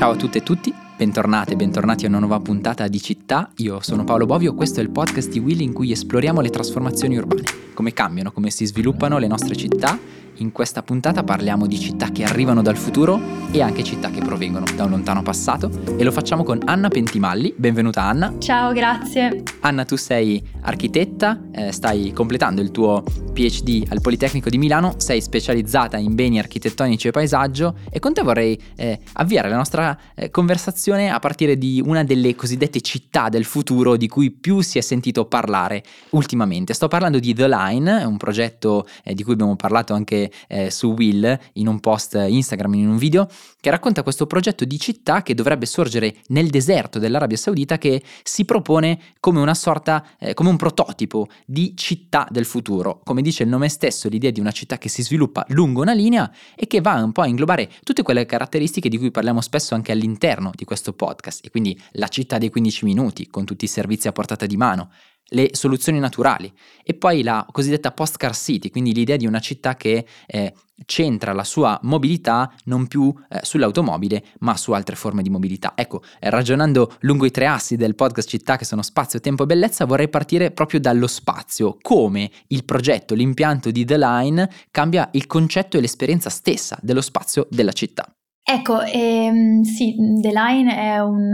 Ciao a tutte e tutti, bentornate e bentornati a una nuova puntata di Città. Io sono Paolo Bovio, questo è il podcast di Will in cui esploriamo le trasformazioni urbane, come cambiano, come si sviluppano le nostre città in questa puntata parliamo di città che arrivano dal futuro e anche città che provengono da un lontano passato e lo facciamo con Anna Pentimalli. Benvenuta Anna. Ciao, grazie. Anna, tu sei architetta, eh, stai completando il tuo PhD al Politecnico di Milano, sei specializzata in beni architettonici e paesaggio e con te vorrei eh, avviare la nostra eh, conversazione a partire di una delle cosiddette città del futuro di cui più si è sentito parlare ultimamente. Sto parlando di The Line, un progetto eh, di cui abbiamo parlato anche eh, su Will in un post Instagram, in un video, che racconta questo progetto di città che dovrebbe sorgere nel deserto dell'Arabia Saudita che si propone come una sorta, eh, come un prototipo di città del futuro. Come dice il nome stesso, l'idea di una città che si sviluppa lungo una linea e che va un po' a inglobare tutte quelle caratteristiche di cui parliamo spesso anche all'interno di questo podcast. E quindi la città dei 15 minuti, con tutti i servizi a portata di mano, le soluzioni naturali e poi la cosiddetta post-car city, quindi l'idea di una città che eh, centra la sua mobilità non più eh, sull'automobile ma su altre forme di mobilità. Ecco, eh, ragionando lungo i tre assi del podcast città che sono spazio, tempo e bellezza, vorrei partire proprio dallo spazio, come il progetto, l'impianto di The Line cambia il concetto e l'esperienza stessa dello spazio della città. Ecco, ehm, sì, The Line è un,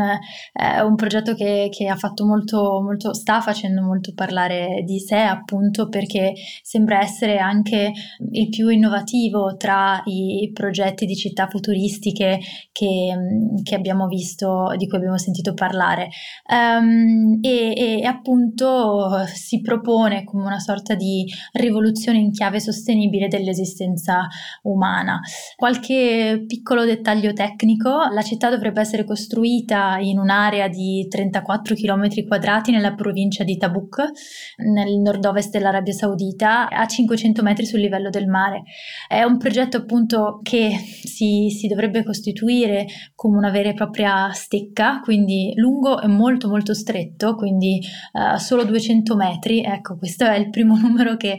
è un progetto che, che, ha fatto molto, molto, sta facendo molto parlare di sé appunto perché sembra essere anche il più innovativo tra i progetti di città futuristiche che, che abbiamo visto, di cui abbiamo sentito parlare. Um, e, e appunto si propone come una sorta di rivoluzione in chiave sostenibile dell'esistenza umana. Qualche piccolo dettaglio dettaglio tecnico, la città dovrebbe essere costruita in un'area di 34 km quadrati nella provincia di Tabuk, nel nord-ovest dell'Arabia Saudita, a 500 metri sul livello del mare. È un progetto appunto che si, si dovrebbe costituire come una vera e propria stecca, quindi lungo e molto molto stretto, quindi uh, solo 200 metri. Ecco, questo è il primo numero che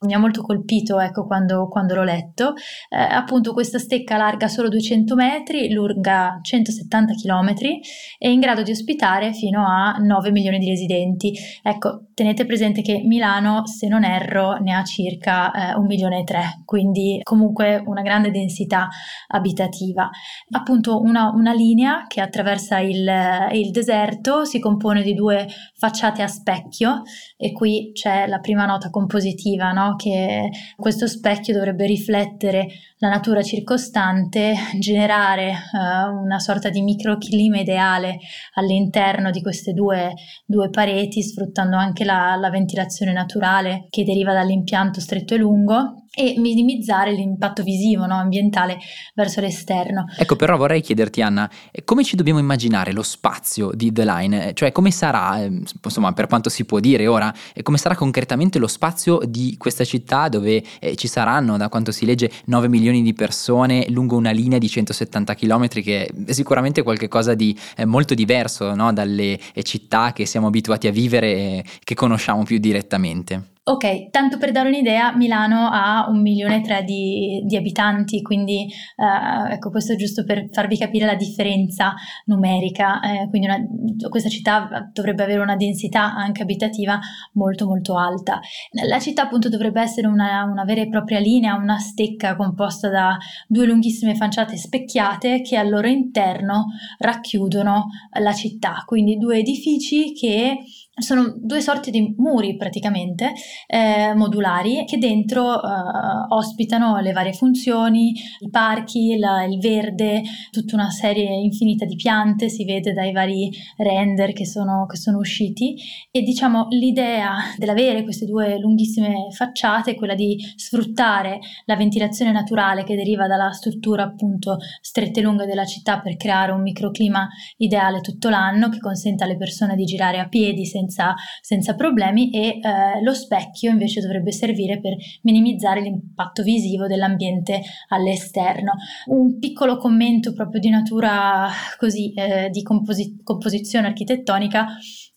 mi ha molto colpito ecco, quando, quando l'ho letto. Eh, appunto questa stecca larga solo 200 metri, lunga 170 km e in grado di ospitare fino a 9 milioni di residenti. Ecco, tenete presente che Milano, se non erro, ne ha circa eh, 1 milione e 3, quindi comunque una grande densità abitativa. Appunto una, una linea che attraversa il, il deserto si compone di due facciate a specchio e qui c'è la prima nota compositiva, no? che questo specchio dovrebbe riflettere la natura circostante, generare uh, una sorta di microclima ideale all'interno di queste due, due pareti, sfruttando anche la, la ventilazione naturale che deriva dall'impianto stretto e lungo e minimizzare l'impatto visivo, no, ambientale verso l'esterno. Ecco, però vorrei chiederti, Anna, eh, come ci dobbiamo immaginare lo spazio di The Line? Eh, cioè, come sarà, eh, insomma, per quanto si può dire ora, come sarà concretamente lo spazio di questa città dove eh, ci saranno, da quanto si legge, 9 milioni di persone lungo una linea di 170 km, che è sicuramente qualcosa di eh, molto diverso no, dalle città che siamo abituati a vivere e che conosciamo più direttamente. Ok, tanto per dare un'idea, Milano ha un milione e tre di, di abitanti, quindi uh, ecco questo è giusto per farvi capire la differenza numerica, eh, quindi una, questa città dovrebbe avere una densità anche abitativa molto molto alta. La città appunto dovrebbe essere una, una vera e propria linea, una stecca composta da due lunghissime facciate specchiate che al loro interno racchiudono la città, quindi due edifici che sono due sorti di muri praticamente eh, modulari che dentro eh, ospitano le varie funzioni, i parchi, la, il verde, tutta una serie infinita di piante, si vede dai vari render che sono, che sono usciti. E diciamo l'idea dell'avere queste due lunghissime facciate è quella di sfruttare la ventilazione naturale che deriva dalla struttura appunto stretta e lunga della città per creare un microclima ideale tutto l'anno che consente alle persone di girare a piedi senza senza, senza problemi e eh, lo specchio invece dovrebbe servire per minimizzare l'impatto visivo dell'ambiente all'esterno. Un piccolo commento proprio di natura così eh, di composi- composizione architettonica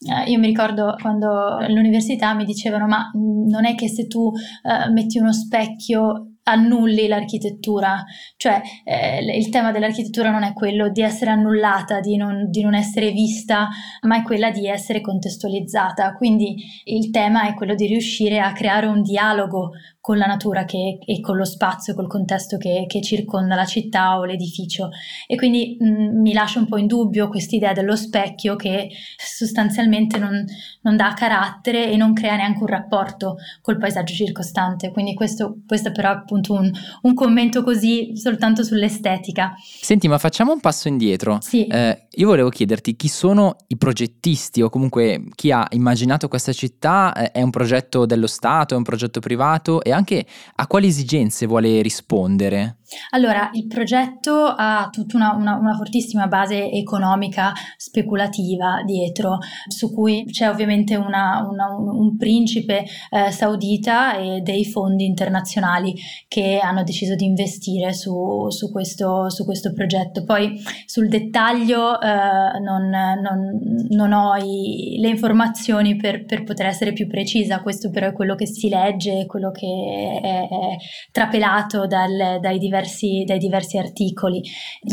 eh, io mi ricordo quando all'università mi dicevano ma non è che se tu uh, metti uno specchio annulli l'architettura, cioè eh, il tema dell'architettura non è quello di essere annullata, di non, di non, essere vista, ma è quella di essere contestualizzata. Quindi il tema è quello di riuscire a creare un dialogo con la natura che, e con lo spazio, col contesto che, che circonda la città o l'edificio. E quindi mh, mm, mi lascia un po' in dubbio quest'idea dello specchio che sostanzialmente non, non, dà carattere e non crea neanche un rapporto col paesaggio circostante. Quindi questo, questo però appunto un, un, commento così soltanto sull'estetica. Senti, ma facciamo un passo indietro. Sì. Eh, io volevo chiederti chi sono i progettisti o comunque chi ha immaginato questa città, eh, è un progetto dello Stato, è un progetto privato e anche a quali esigenze vuole rispondere? Allora, il progetto ha tutta una, una, una, fortissima base economica speculativa dietro, su cui c'è ovviamente una, un principe eh, saudita e dei fondi internazionali che hanno deciso di investire su, su, questo, su questo, progetto. Poi sul dettaglio eh, non, non, non, ho i, le informazioni per, per, poter essere più precisa, questo però è quello che si legge, quello che è, è trapelato dal, dai diversi dai diversi articoli.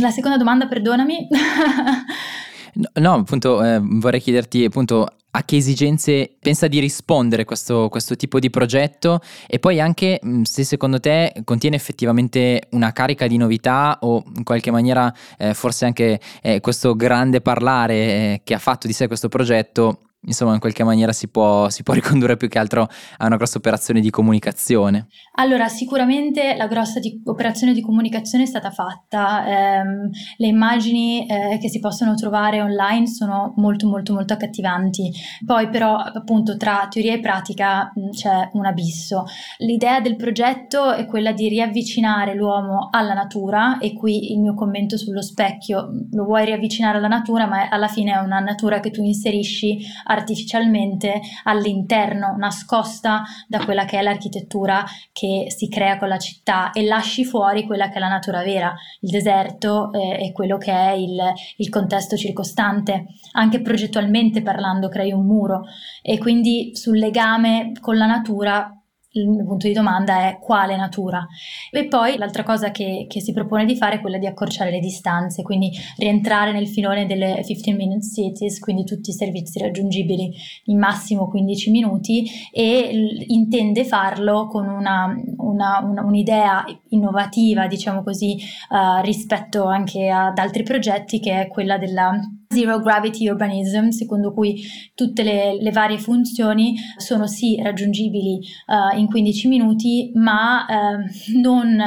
La seconda domanda, perdonami. no, appunto eh, vorrei chiederti appunto a che esigenze pensa di rispondere questo, questo, tipo di progetto? E poi anche mm, se secondo te contiene effettivamente una carica di novità o in qualche maniera eh, forse anche eh, questo grande parlare eh, che ha fatto di sé questo progetto insomma in qualche maniera si può, si può, ricondurre più che altro a una grossa operazione di comunicazione? Allora sicuramente la grossa di, operazione di comunicazione è stata fatta, ehm, le immagini eh, che si possono trovare online sono molto molto molto accattivanti, poi però appunto tra teoria e pratica mh, c'è un abisso. L'idea del progetto è quella di riavvicinare l'uomo alla natura e qui il mio commento sullo specchio, lo vuoi riavvicinare alla natura ma alla fine è una natura che tu inserisci artificialmente all'interno, nascosta da quella che è l'architettura che si crea con la città e lasci fuori quella che è la natura vera, il deserto eh, e quello che è il, il contesto circostante. Anche progettualmente parlando crei un muro e quindi sul legame con la natura il mio punto di domanda è quale natura. E poi l'altra cosa che, che, si propone di fare è quella di accorciare le distanze, quindi rientrare nel filone delle 15 minute cities, quindi tutti i servizi raggiungibili in massimo 15 minuti e l- intende farlo con una, una, una, un'idea innovativa, diciamo così, uh, rispetto anche ad altri progetti che è quella della Zero Gravity Urbanism, secondo cui tutte le, le varie funzioni sono sì raggiungibili uh, in 15 minuti, ma uh, non,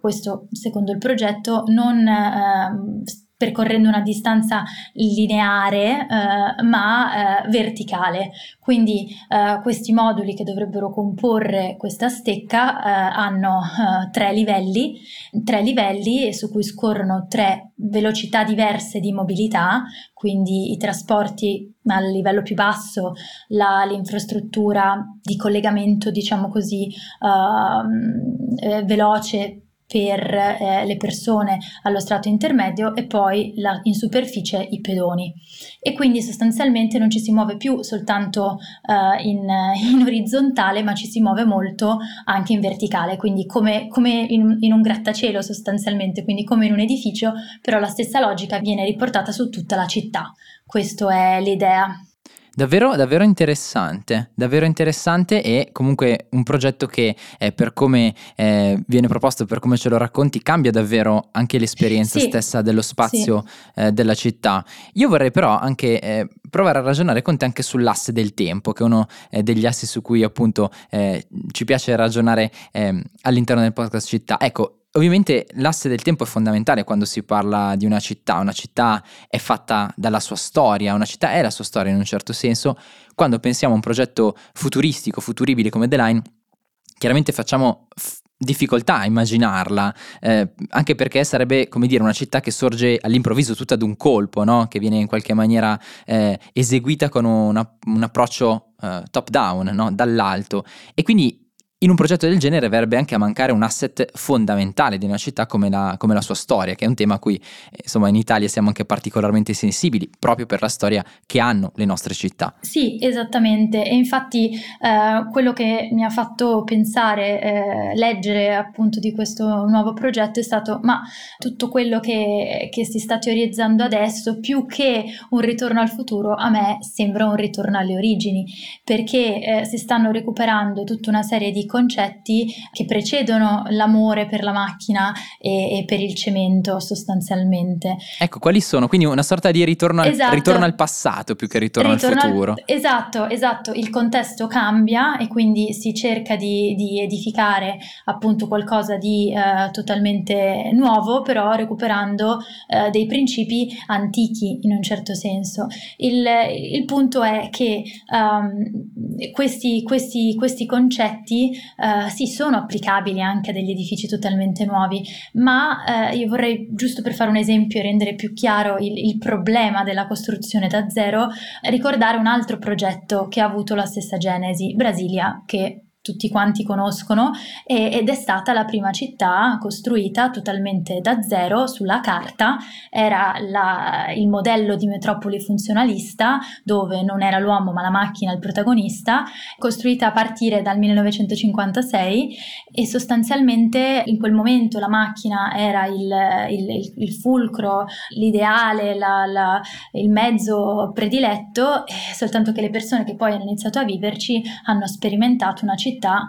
questo secondo il progetto, non uh, percorrendo una distanza lineare eh, ma eh, verticale. Quindi eh, questi moduli che dovrebbero comporre questa stecca eh, hanno eh, tre livelli, tre livelli su cui scorrono tre velocità diverse di mobilità, quindi i trasporti a livello più basso, la, l'infrastruttura di collegamento, diciamo così, ehm, eh, veloce per eh, le persone allo strato intermedio e poi la, in superficie i pedoni. E quindi sostanzialmente non ci si muove più soltanto uh, in, in, orizzontale, ma ci si muove molto anche in verticale, quindi come, come in, in, un grattacielo sostanzialmente, quindi come in un edificio, però la stessa logica viene riportata su tutta la città. Questa è l'idea. Davvero, davvero interessante, davvero interessante e comunque un progetto che eh, per come eh, viene proposto, per come ce lo racconti, cambia davvero anche l'esperienza sì, stessa dello spazio sì. eh, della città. Io vorrei però anche eh, provare a ragionare con te anche sull'asse del tempo, che è uno eh, degli assi su cui appunto eh, ci piace ragionare ehm, all'interno del podcast città. Ecco, Ovviamente l'asse del tempo è fondamentale quando si parla di una città, una città è fatta dalla sua storia, una città è la sua storia in un certo senso, quando pensiamo a un progetto futuristico, futuribile come The Line, chiaramente facciamo f- difficoltà a immaginarla, eh, anche perché sarebbe come dire una città che sorge all'improvviso tutta ad un colpo, no? che viene in qualche maniera eh, eseguita con una, un approccio eh, top down, no? dall'alto e quindi in un progetto del genere verrebbe anche a mancare un asset fondamentale di una città come la, come la sua storia, che è un tema a cui insomma in Italia siamo anche particolarmente sensibili, proprio per la storia che hanno le nostre città. Sì, esattamente. E infatti eh, quello che mi ha fatto pensare, eh, leggere appunto di questo nuovo progetto è stato, ma tutto quello che, che si sta teorizzando adesso, più che un ritorno al futuro, a me sembra un ritorno alle origini, perché eh, si stanno recuperando tutta una serie di concetti che precedono l'amore per la macchina e, e, per il cemento sostanzialmente. Ecco, quali sono? Quindi una sorta di ritorno al, esatto. ritorno al passato più che ritorno, ritorno al futuro. Al, esatto, esatto, il contesto cambia e quindi si cerca di, di edificare appunto qualcosa di eh, totalmente nuovo, però recuperando eh, dei principi antichi in un certo senso. Il, il punto è che um, questi, questi, questi concetti uh, sì, sono applicabili anche a degli edifici totalmente nuovi, ma uh, io vorrei, giusto per fare un esempio e rendere più chiaro il, il problema della costruzione da zero, ricordare un altro progetto che ha avuto la stessa genesi, Brasilia, che tutti quanti conoscono ed è stata la prima città costruita totalmente da zero sulla carta, era la, il modello di metropoli funzionalista dove non era l'uomo ma la macchina il protagonista, costruita a partire dal 1956 e sostanzialmente in quel momento la macchina era il, il, il fulcro, l'ideale, la, la, il mezzo prediletto, soltanto che le persone che poi hanno iniziato a viverci hanno sperimentato una città città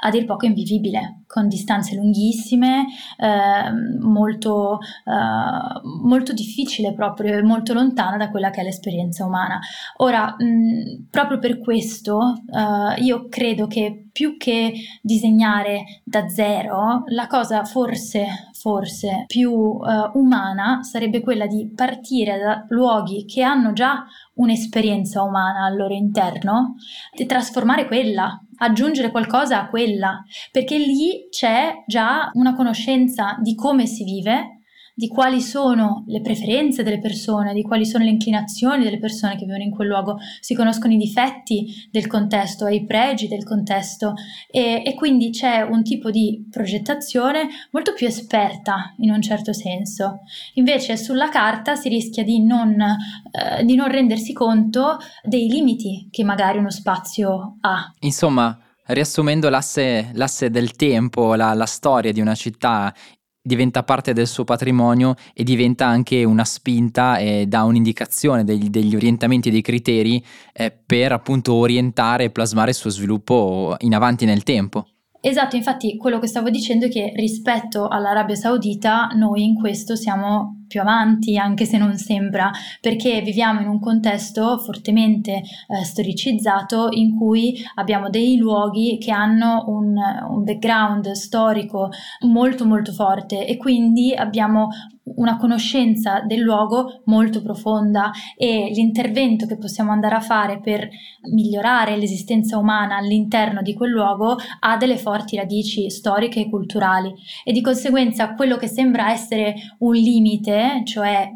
a dir poco invivibile, con distanze lunghissime, eh, molto, eh, molto difficile proprio, molto lontana da quella che è l'esperienza umana. Ora, mh, proprio per questo eh, io credo che più che disegnare da zero, la cosa forse, forse più eh, umana sarebbe quella di partire da luoghi che hanno già un'esperienza umana al loro interno e trasformare quella aggiungere qualcosa a quella, perché lì c'è già una conoscenza di come si vive, di quali sono le preferenze delle persone, di quali sono le inclinazioni delle persone che vivono in quel luogo, si conoscono i difetti del contesto e i pregi del contesto e, e quindi c'è un tipo di progettazione molto più esperta in un certo senso. Invece sulla carta si rischia di non, eh, di non rendersi conto dei limiti che magari uno spazio ha. Insomma, riassumendo l'asse, l'asse, del tempo, la, la, storia di una città diventa parte del suo patrimonio e diventa anche una spinta e dà un'indicazione degli, degli orientamenti e dei criteri eh, per appunto orientare e plasmare il suo sviluppo in avanti nel tempo. Esatto, infatti quello che stavo dicendo è che rispetto all'Arabia Saudita noi in questo siamo più avanti, anche se non sembra, perché viviamo in un contesto fortemente eh, storicizzato in cui abbiamo dei luoghi che hanno un, un background storico molto molto forte e quindi abbiamo una conoscenza del luogo molto profonda e l'intervento che possiamo andare a fare per migliorare l'esistenza umana all'interno di quel luogo ha delle forti radici storiche e culturali. E di conseguenza quello che sembra essere un limite, cioè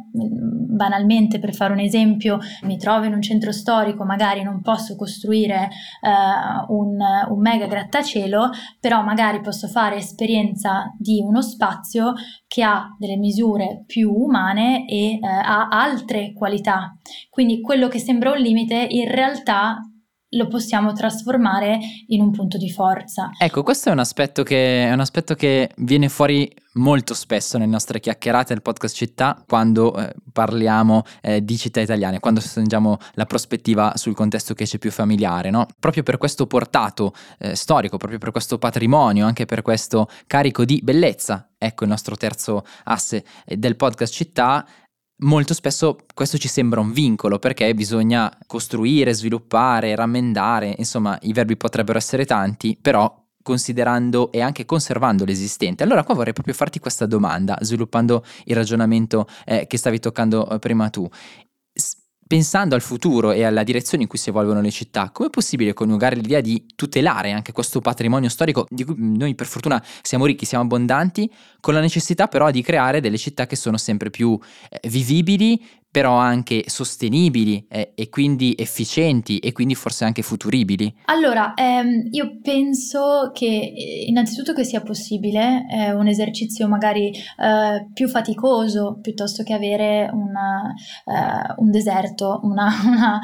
banalmente per fare un esempio mi trovo in un centro storico magari non posso costruire uh, un, un mega grattacielo però magari posso fare esperienza di uno spazio che ha delle misure più umane e uh, ha altre qualità quindi quello che sembra un limite in realtà lo possiamo trasformare in un punto di forza. Ecco, questo è un aspetto che, è un aspetto che viene fuori molto spesso nelle nostre chiacchierate del podcast città quando eh, parliamo eh, di città italiane, quando stringiamo la prospettiva sul contesto che c'è più familiare, no? Proprio per questo portato eh, storico, proprio per questo patrimonio, anche per questo carico di bellezza, ecco il nostro terzo asse eh, del podcast città, Molto spesso questo ci sembra un vincolo perché bisogna costruire, sviluppare, rammendare, insomma i verbi potrebbero essere tanti, però considerando e anche conservando l'esistente. Allora qua vorrei proprio farti questa domanda, sviluppando il ragionamento eh, che stavi toccando eh, prima tu. S- Pensando al futuro e alla direzione in cui si evolvono le città, come è possibile coniugare l'idea di tutelare anche questo patrimonio storico di cui noi per fortuna siamo ricchi, siamo abbondanti, con la necessità però di creare delle città che sono sempre più eh, vivibili, però anche sostenibili eh, e quindi efficienti e quindi forse anche futuribili? Allora, ehm, io penso che eh, innanzitutto che sia possibile eh, un esercizio magari eh, più faticoso piuttosto che avere una, eh, un deserto, una, una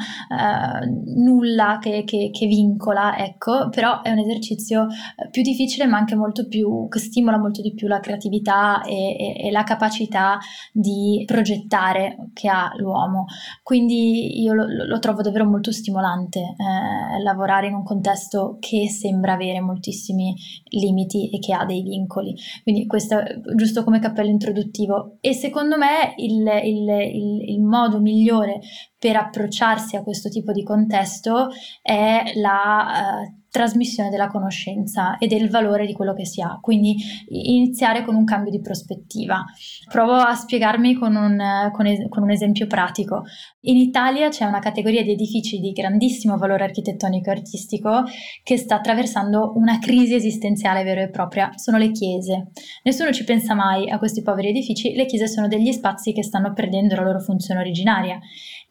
eh, nulla che, che, che, vincola, ecco, però è un esercizio più difficile ma anche molto più, che stimola molto di più la creatività e, e, e la capacità di progettare che ha l'uomo. Quindi io lo, lo trovo davvero molto stimolante eh, lavorare in un contesto che sembra avere moltissimi limiti e che ha dei vincoli. Quindi questo giusto come cappello introduttivo. E secondo me il, il, il, il modo migliore per approcciarsi a questo tipo di contesto è la... Uh, trasmissione della conoscenza e del valore di quello che si ha, quindi iniziare con un cambio di prospettiva. Provo a spiegarmi con un, con, es- con un esempio pratico. In Italia c'è una categoria di edifici di grandissimo valore architettonico e artistico che sta attraversando una crisi esistenziale vera e propria, sono le chiese. Nessuno ci pensa mai a questi poveri edifici, le chiese sono degli spazi che stanno perdendo la loro funzione originaria.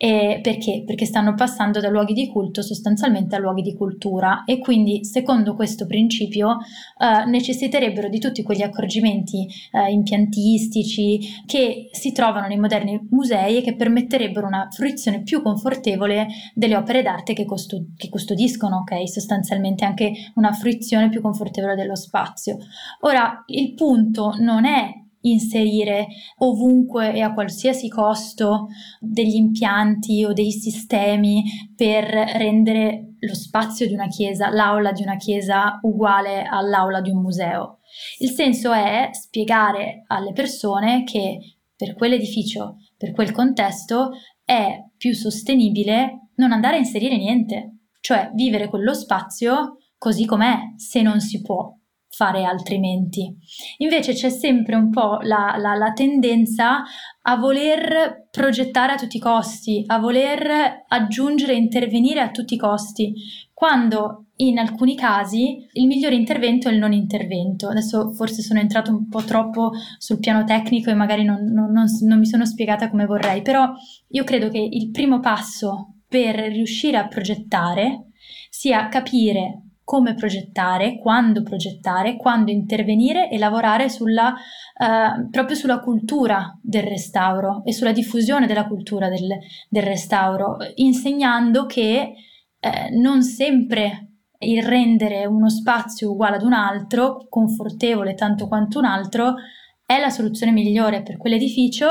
E perché? Perché stanno passando da luoghi di culto sostanzialmente a luoghi di cultura e quindi secondo questo principio eh, necessiterebbero di tutti quegli accorgimenti eh, impiantistici che si trovano nei moderni musei e che permetterebbero una fruizione più confortevole delle opere d'arte che, costu- che custodiscono, ok? Sostanzialmente anche una fruizione più confortevole dello spazio. Ora, il punto non è inserire ovunque e a qualsiasi costo degli impianti o dei sistemi per rendere lo spazio di una chiesa, l'aula di una chiesa uguale all'aula di un museo. Il senso è spiegare alle persone che per quell'edificio, per quel contesto, è più sostenibile non andare a inserire niente, cioè vivere quello spazio così com'è, se non si può fare altrimenti. Invece c'è sempre un po' la, la, la, tendenza a voler progettare a tutti i costi, a voler aggiungere intervenire a tutti i costi, quando in alcuni casi il migliore intervento è il non intervento. Adesso forse sono entrato un po' troppo sul piano tecnico e magari non, non, non, non mi sono spiegata come vorrei, però io credo che il primo passo per riuscire a progettare sia capire come progettare, quando progettare, quando intervenire e lavorare sulla, eh, proprio sulla cultura del restauro e sulla diffusione della cultura del, del restauro, insegnando che eh, non sempre il rendere uno spazio uguale ad un altro, confortevole tanto quanto un altro, è la soluzione migliore per quell'edificio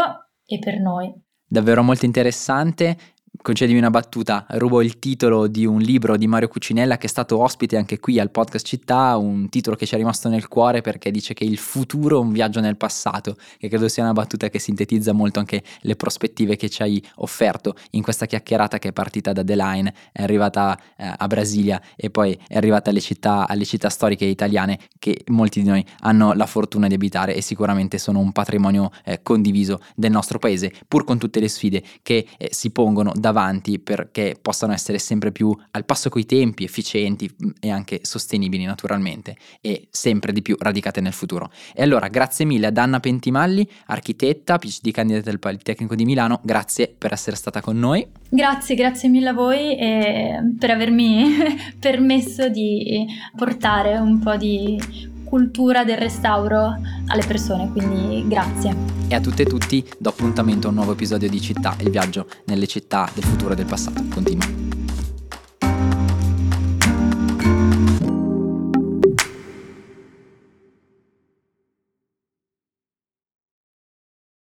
e per noi. Davvero molto interessante concedimi una battuta, rubo il titolo di un libro di Mario Cucinella che è stato ospite anche qui al podcast Città, un titolo che ci è rimasto nel cuore perché dice che il futuro è un viaggio nel passato, che credo sia una battuta che sintetizza molto anche le prospettive che ci hai offerto in questa chiacchierata che è partita da The Line, è arrivata eh, a Brasilia e poi è arrivata alle città, alle città storiche italiane che molti di noi hanno la fortuna di abitare e sicuramente sono un patrimonio eh, condiviso del nostro paese, pur con tutte le sfide che eh, si pongono davanti perché possano essere sempre più al passo coi tempi, efficienti mm, e anche sostenibili naturalmente e sempre di più radicate nel futuro. E allora grazie mille ad Anna Pentimalli, architetta, PhD candidata del Politecnico di Milano, grazie per essere stata con noi. Grazie, grazie mille a voi per avermi permesso di portare un po' di cultura del restauro alle persone, quindi grazie. E a tutte e tutti do appuntamento a un nuovo episodio di Città, il viaggio nelle città del futuro e del passato. Continua.